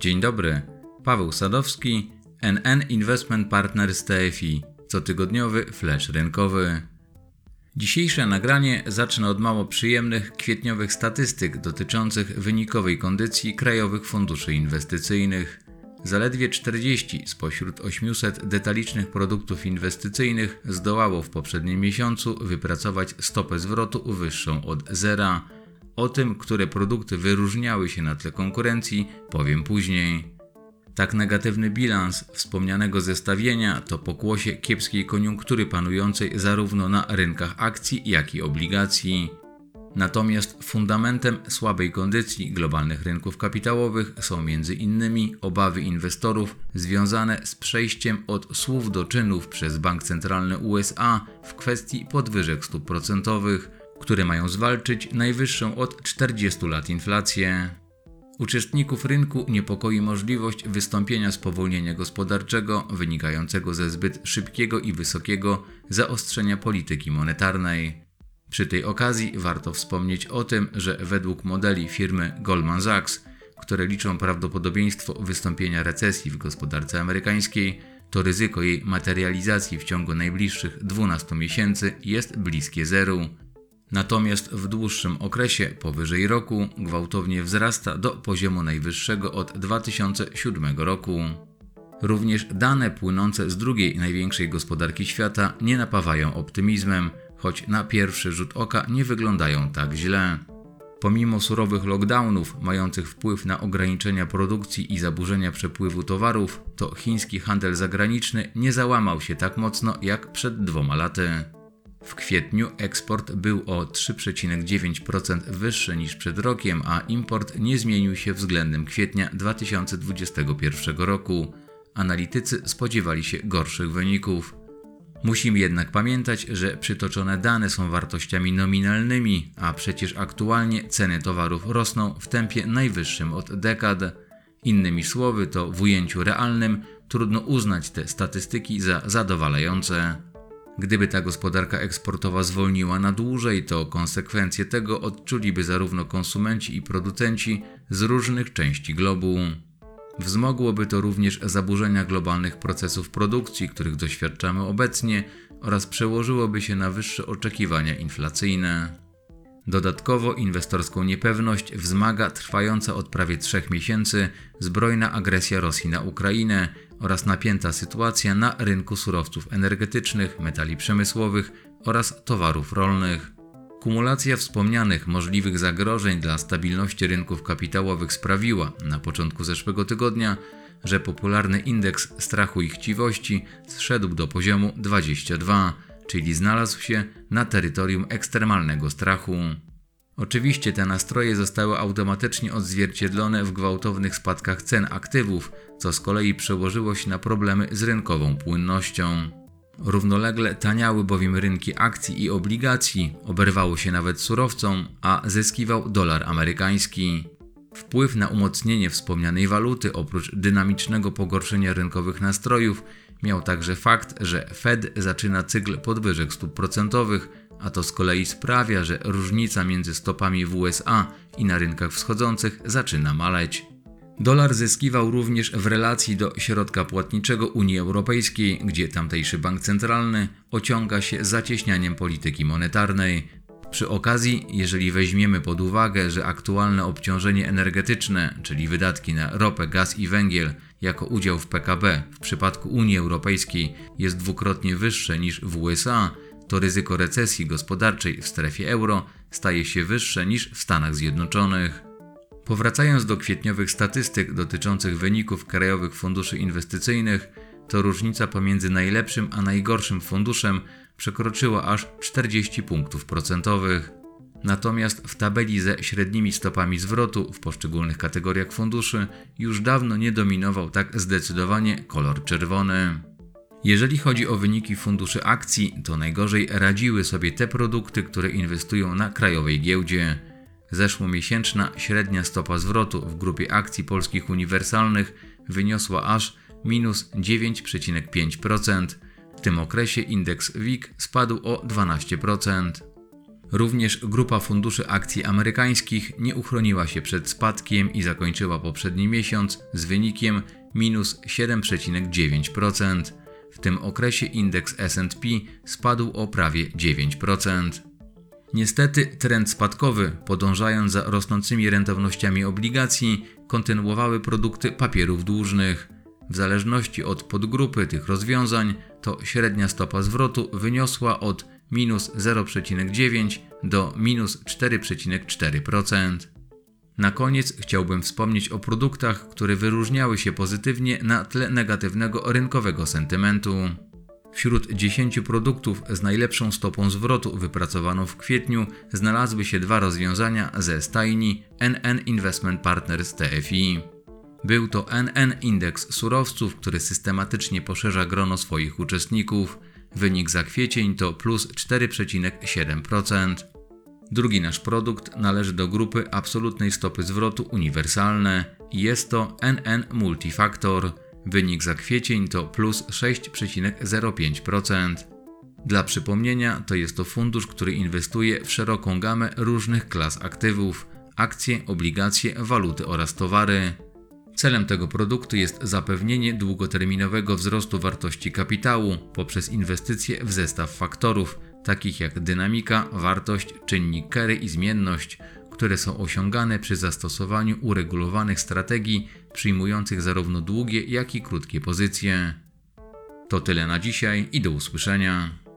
Dzień dobry, Paweł Sadowski, NN Investment Partners TFI, cotygodniowy flash rynkowy. Dzisiejsze nagranie zacznę od mało przyjemnych kwietniowych statystyk dotyczących wynikowej kondycji krajowych funduszy inwestycyjnych. Zaledwie 40 spośród 800 detalicznych produktów inwestycyjnych zdołało w poprzednim miesiącu wypracować stopę zwrotu wyższą od zera. O tym, które produkty wyróżniały się na tle konkurencji, powiem później. Tak negatywny bilans wspomnianego zestawienia to pokłosie kiepskiej koniunktury panującej zarówno na rynkach akcji, jak i obligacji. Natomiast fundamentem słabej kondycji globalnych rynków kapitałowych są m.in. obawy inwestorów związane z przejściem od słów do czynów przez Bank Centralny USA w kwestii podwyżek stóp procentowych, które mają zwalczyć najwyższą od 40 lat inflację. Uczestników rynku niepokoi możliwość wystąpienia spowolnienia gospodarczego wynikającego ze zbyt szybkiego i wysokiego zaostrzenia polityki monetarnej. Przy tej okazji warto wspomnieć o tym, że według modeli firmy Goldman Sachs, które liczą prawdopodobieństwo wystąpienia recesji w gospodarce amerykańskiej, to ryzyko jej materializacji w ciągu najbliższych 12 miesięcy jest bliskie zeru. Natomiast w dłuższym okresie powyżej roku gwałtownie wzrasta do poziomu najwyższego od 2007 roku. Również dane płynące z drugiej największej gospodarki świata nie napawają optymizmem, choć na pierwszy rzut oka nie wyglądają tak źle. Pomimo surowych lockdownów mających wpływ na ograniczenia produkcji i zaburzenia przepływu towarów, to chiński handel zagraniczny nie załamał się tak mocno jak przed dwoma laty. W kwietniu eksport był o 3,9% wyższy niż przed rokiem, a import nie zmienił się względem kwietnia 2021 roku. Analitycy spodziewali się gorszych wyników. Musimy jednak pamiętać, że przytoczone dane są wartościami nominalnymi, a przecież aktualnie ceny towarów rosną w tempie najwyższym od dekad. Innymi słowy, to w ujęciu realnym trudno uznać te statystyki za zadowalające. Gdyby ta gospodarka eksportowa zwolniła na dłużej, to konsekwencje tego odczuliby zarówno konsumenci i producenci z różnych części globu. Wzmogłoby to również zaburzenia globalnych procesów produkcji, których doświadczamy obecnie, oraz przełożyłoby się na wyższe oczekiwania inflacyjne. Dodatkowo inwestorską niepewność wzmaga trwająca od prawie trzech miesięcy zbrojna agresja Rosji na Ukrainę oraz napięta sytuacja na rynku surowców energetycznych, metali przemysłowych oraz towarów rolnych. Kumulacja wspomnianych możliwych zagrożeń dla stabilności rynków kapitałowych sprawiła na początku zeszłego tygodnia, że popularny indeks strachu i chciwości zszedł do poziomu 22, czyli znalazł się na terytorium ekstremalnego strachu. Oczywiście te nastroje zostały automatycznie odzwierciedlone w gwałtownych spadkach cen aktywów, co z kolei przełożyło się na problemy z rynkową płynnością. Równolegle taniały bowiem rynki akcji i obligacji, oberwało się nawet surowcom, a zyskiwał dolar amerykański. Wpływ na umocnienie wspomnianej waluty oprócz dynamicznego pogorszenia rynkowych nastrojów miał także fakt, że Fed zaczyna cykl podwyżek stóp procentowych, a to z kolei sprawia, że różnica między stopami w USA i na rynkach wschodzących zaczyna maleć. Dolar zyskiwał również w relacji do środka płatniczego Unii Europejskiej, gdzie tamtejszy bank centralny ociąga się zacieśnianiem polityki monetarnej. Przy okazji, jeżeli weźmiemy pod uwagę, że aktualne obciążenie energetyczne, czyli wydatki na ropę, gaz i węgiel, jako udział w PKB w przypadku Unii Europejskiej jest dwukrotnie wyższe niż w USA, to ryzyko recesji gospodarczej w strefie euro staje się wyższe niż w Stanach Zjednoczonych. Powracając do kwietniowych statystyk dotyczących wyników krajowych funduszy inwestycyjnych, to różnica pomiędzy najlepszym a najgorszym funduszem przekroczyła aż 40 punktów procentowych. Natomiast w tabeli ze średnimi stopami zwrotu w poszczególnych kategoriach funduszy już dawno nie dominował tak zdecydowanie kolor czerwony. Jeżeli chodzi o wyniki funduszy akcji, to najgorzej radziły sobie te produkty, które inwestują na krajowej giełdzie. Zeszłomiesięczna średnia stopa zwrotu w grupie akcji polskich uniwersalnych wyniosła aż minus 9,5%. W tym okresie indeks WIG spadł o 12%. Również grupa funduszy akcji amerykańskich nie uchroniła się przed spadkiem i zakończyła poprzedni miesiąc z wynikiem minus 7,9%. W tym okresie indeks SP spadł o prawie 9%. Niestety trend spadkowy, podążając za rosnącymi rentownościami obligacji, kontynuowały produkty papierów dłużnych. W zależności od podgrupy tych rozwiązań, to średnia stopa zwrotu wyniosła od minus 0,9 do minus 4,4%. Na koniec chciałbym wspomnieć o produktach, które wyróżniały się pozytywnie na tle negatywnego rynkowego sentymentu. Wśród 10 produktów z najlepszą stopą zwrotu wypracowaną w kwietniu znalazły się dwa rozwiązania ze stajni NN Investment Partners TFI. Był to NN Indeks Surowców, który systematycznie poszerza grono swoich uczestników. Wynik za kwiecień to plus 4,7%. Drugi nasz produkt należy do grupy absolutnej stopy zwrotu uniwersalne i jest to NN Multifactor. Wynik za kwiecień to plus 6,05%. Dla przypomnienia, to jest to fundusz, który inwestuje w szeroką gamę różnych klas aktywów akcje, obligacje, waluty oraz towary. Celem tego produktu jest zapewnienie długoterminowego wzrostu wartości kapitału poprzez inwestycje w zestaw faktorów, takich jak dynamika, wartość, czynnik Kerry i zmienność, które są osiągane przy zastosowaniu uregulowanych strategii przyjmujących zarówno długie, jak i krótkie pozycje. To tyle na dzisiaj i do usłyszenia.